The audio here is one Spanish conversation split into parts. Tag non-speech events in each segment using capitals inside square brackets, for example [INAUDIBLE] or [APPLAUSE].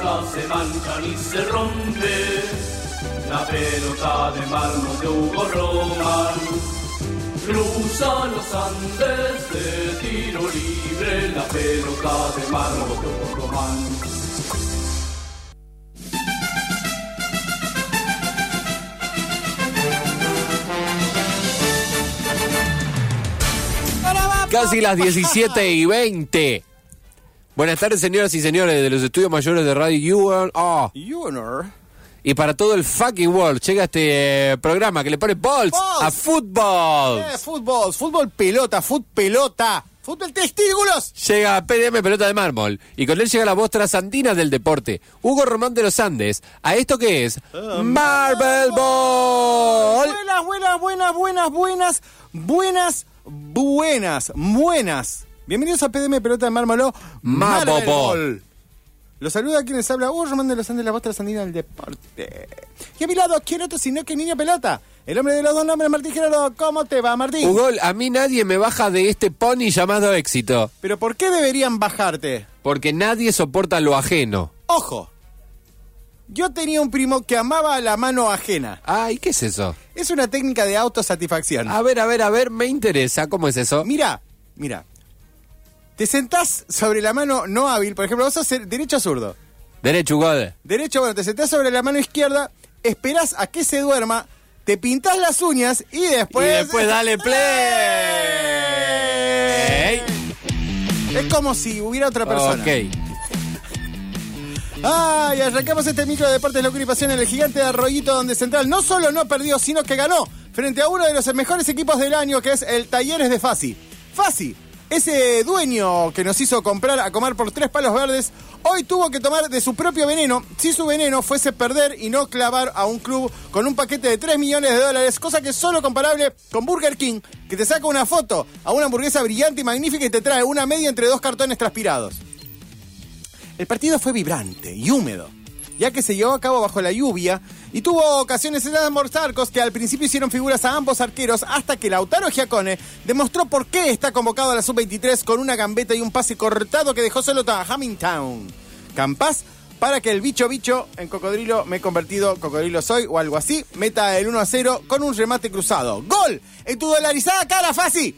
se mancha ni se rompe. La pelota de mármol de Hugo Roman. Cruza los Andes de tiro libre. La pelota de mármol de Hugo Roman. Casi las 17 y 20. Buenas tardes, señoras y señores de los estudios mayores de Radio UNR. Y para todo el fucking world llega este eh, programa que le pone balls Balls. a fútbol. Eh, fútbol, fútbol pelota, fútbol pelota, fútbol testículos. Llega PDM Pelota de Mármol y con él llega la voz trasandina del deporte, Hugo Román de los Andes. ¿A esto qué es? Marvel Ball. Buenas, buenas, buenas, buenas, buenas, buenas, buenas, buenas. Bienvenidos a PDM Pelota de Mármol. Marvel Marvel Ball. Ball. Los saluda quienes habla Hugo Román de los Andes, la voz trasandina del deporte. Y a mi lado, ¿quién otro sino que Niño Pelota? El hombre de los dos nombres, Martín Gerardo. ¿Cómo te va, Martín? Hugo, a mí nadie me baja de este pony llamado éxito, Pero ¿por qué deberían bajarte? porque nadie soporta lo ajeno. Ojo, yo tenía un primo que amaba la mano ajena. Ay, ¿qué es eso? Es una técnica de autosatisfacción. A ver, a ver, a ver, me interesa, ¿cómo es eso? Mira, mira. Te sentás sobre la mano no hábil, por ejemplo, vos sos derecho o zurdo. Derecho, Hugo. Derecho, bueno, te sentás sobre la mano izquierda, esperás a que se duerma, te pintás las uñas y después... Y después dale play. Es como si hubiera otra persona. Ok. Ay, arrancamos este micro de deportes, locura y pasión en el gigante de Arroyito, donde Central no solo no perdió, sino que ganó frente a uno de los mejores equipos del año, que es el Talleres de Fasi. Fasi, ese dueño que nos hizo comprar a comer por tres palos verdes, hoy tuvo que tomar de su propio veneno, si su veneno fuese perder y no clavar a un club con un paquete de 3 millones de dólares, cosa que es solo comparable con Burger King, que te saca una foto a una hamburguesa brillante y magnífica y te trae una media entre dos cartones transpirados. El partido fue vibrante y húmedo, ya que se llevó a cabo bajo la lluvia y tuvo ocasiones en ambos arcos que al principio hicieron figuras a ambos arqueros hasta que Lautaro Giacone demostró por qué está convocado a la sub-23 con una gambeta y un pase cortado que dejó solo a Hamilton. Campas para que el bicho bicho en cocodrilo me he convertido, cocodrilo soy o algo así, meta el 1 a 0 con un remate cruzado. ¡Gol! En tu dolarizada cara, Fasi.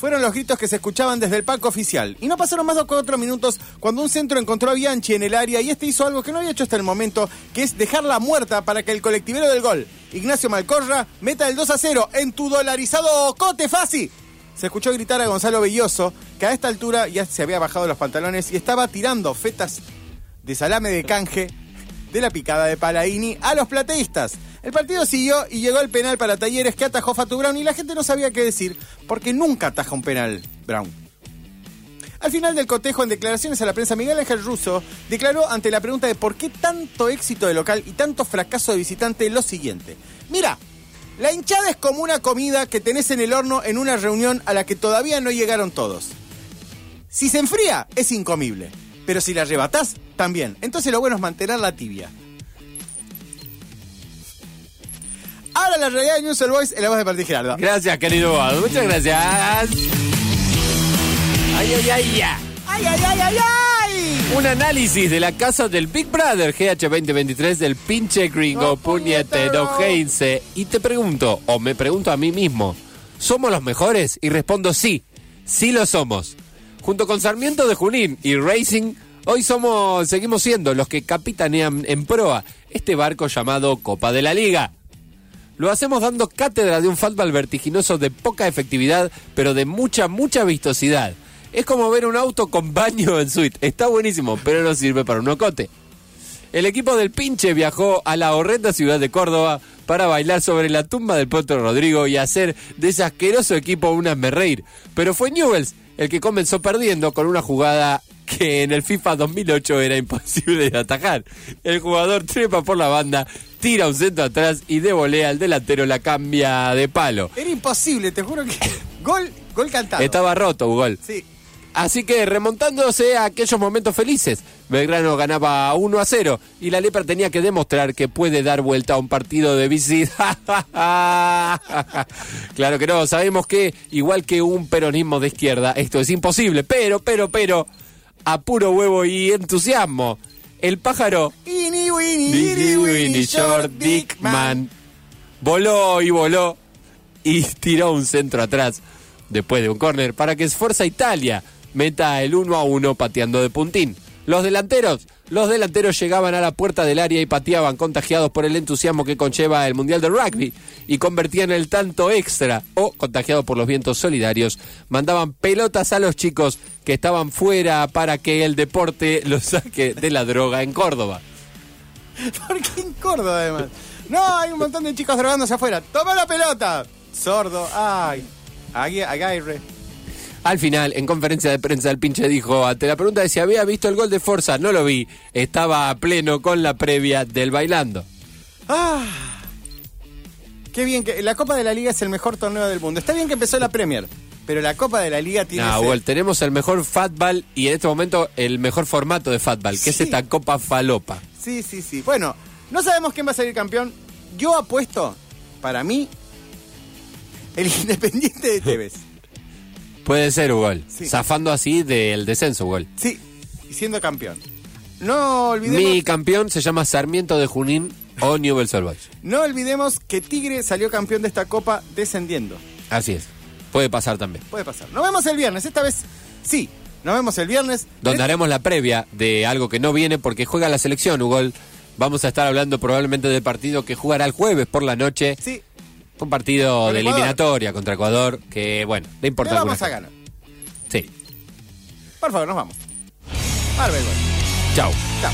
Fueron los gritos que se escuchaban desde el palco oficial. Y no pasaron más de cuatro minutos cuando un centro encontró a Bianchi en el área y este hizo algo que no había hecho hasta el momento, que es dejarla muerta para que el colectivero del gol, Ignacio Malcorra, meta el 2 a 0 en tu dolarizado cote fácil. Se escuchó gritar a Gonzalo Belloso, que a esta altura ya se había bajado los pantalones y estaba tirando fetas de salame de canje de la picada de Palaini a los plateístas. El partido siguió y llegó el penal para Talleres que atajó Fatu Brown y la gente no sabía qué decir porque nunca ataja un penal Brown. Al final del cotejo, en declaraciones a la prensa, Miguel Ángel Russo declaró ante la pregunta de por qué tanto éxito de local y tanto fracaso de visitante lo siguiente. Mira, la hinchada es como una comida que tenés en el horno en una reunión a la que todavía no llegaron todos. Si se enfría, es incomible. Pero si la arrebatás, también. Entonces lo bueno es mantener la tibia. Ahora la realidad de News All Boys en la voz de Martín Gerardo. Gracias, querido Hugo. Muchas gracias. Ay, ay, ay, ya. ¡Ay, ay, ay, ay, ay! Un análisis de la casa del Big Brother GH 2023 del pinche gringo No, puñetero puñetero. Heinze. Y te pregunto, o me pregunto a mí mismo, ¿somos los mejores? Y respondo sí, sí lo somos. Junto con Sarmiento de Junín y Racing, hoy somos, seguimos siendo los que capitanean en proa este barco llamado Copa de la Liga. Lo hacemos dando cátedra de un fútbol vertiginoso de poca efectividad, pero de mucha, mucha vistosidad. Es como ver un auto con baño en suite. Está buenísimo, pero no sirve para un ocote. El equipo del pinche viajó a la horrenda ciudad de Córdoba para bailar sobre la tumba del Potro Rodrigo y hacer de ese asqueroso equipo un reír. Pero fue Newells el que comenzó perdiendo con una jugada que en el FIFA 2008 era imposible de atajar. El jugador trepa por la banda, tira un centro atrás y de volea al delantero la cambia de palo. Era imposible, te juro que. [LAUGHS] Gol, gol cantado. Estaba roto, gol. Sí. Así que remontándose a aquellos momentos felices, Belgrano ganaba 1 a 0 y la Lepra tenía que demostrar que puede dar vuelta a un partido de visita. [LAUGHS] claro que no, sabemos que igual que un peronismo de izquierda, esto es imposible, pero, pero, pero, a puro huevo y entusiasmo. el pájaro Ini, Winnie, Diddy Diddy, Winnie Winnie, Short Dick Man voló y voló y [LAUGHS] tiró un centro atrás después de un córner para que Esfuerza Italia meta el 1 a 1 pateando de puntín. Los delanteros, los delanteros llegaban a la puerta del área y pateaban contagiados por el entusiasmo que conlleva el Mundial de Rugby y convertían el tanto extra o contagiados por los vientos solidarios, mandaban pelotas a los chicos que estaban fuera para que el deporte los saque de la droga en Córdoba. ¿Por qué en Córdoba, además? No, hay un montón de chicos drogándose afuera. ¡Toma la pelota! Sordo. Ay. Aguirre. Al final, en conferencia de prensa, el pinche dijo, ante la pregunta de si había visto el gol de Forza, no lo vi, estaba a pleno con la previa del bailando. Ah. Qué bien que la Copa de la Liga es el mejor torneo del mundo. Está bien que empezó la Premier, pero la Copa de la Liga tiene No, ese- tenemos el mejor fatball y en este momento el mejor formato de fatball, que es Sí. esta Copa Falopa. Sí, sí, sí. Bueno, no sabemos quién va a salir campeón. Yo apuesto, para mí, el [LAUGHS] Independiente de Tevez. [LAUGHS] Puede ser, Ugol. Sí. Zafando así del descenso, Ugol. Sí, y siendo campeón. No olvidemos, Mi campeón se llama Sarmiento de Junín o Newell's Old no olvidemos que Tigre salió campeón de esta Copa descendiendo. Así es. Puede pasar también. Puede pasar. Nos vemos el viernes. Esta vez sí. Nos vemos el viernes. donde haremos la previa de algo que no viene porque juega la selección, Ugol. Vamos a estar hablando probablemente del partido que jugará el jueves por la noche. Sí, Un partido Con de Ecuador. eliminatoria contra Ecuador que, bueno, le le importa vamos a ganar. Sí. Por favor, nos vamos. Arbel, Chao. Chao.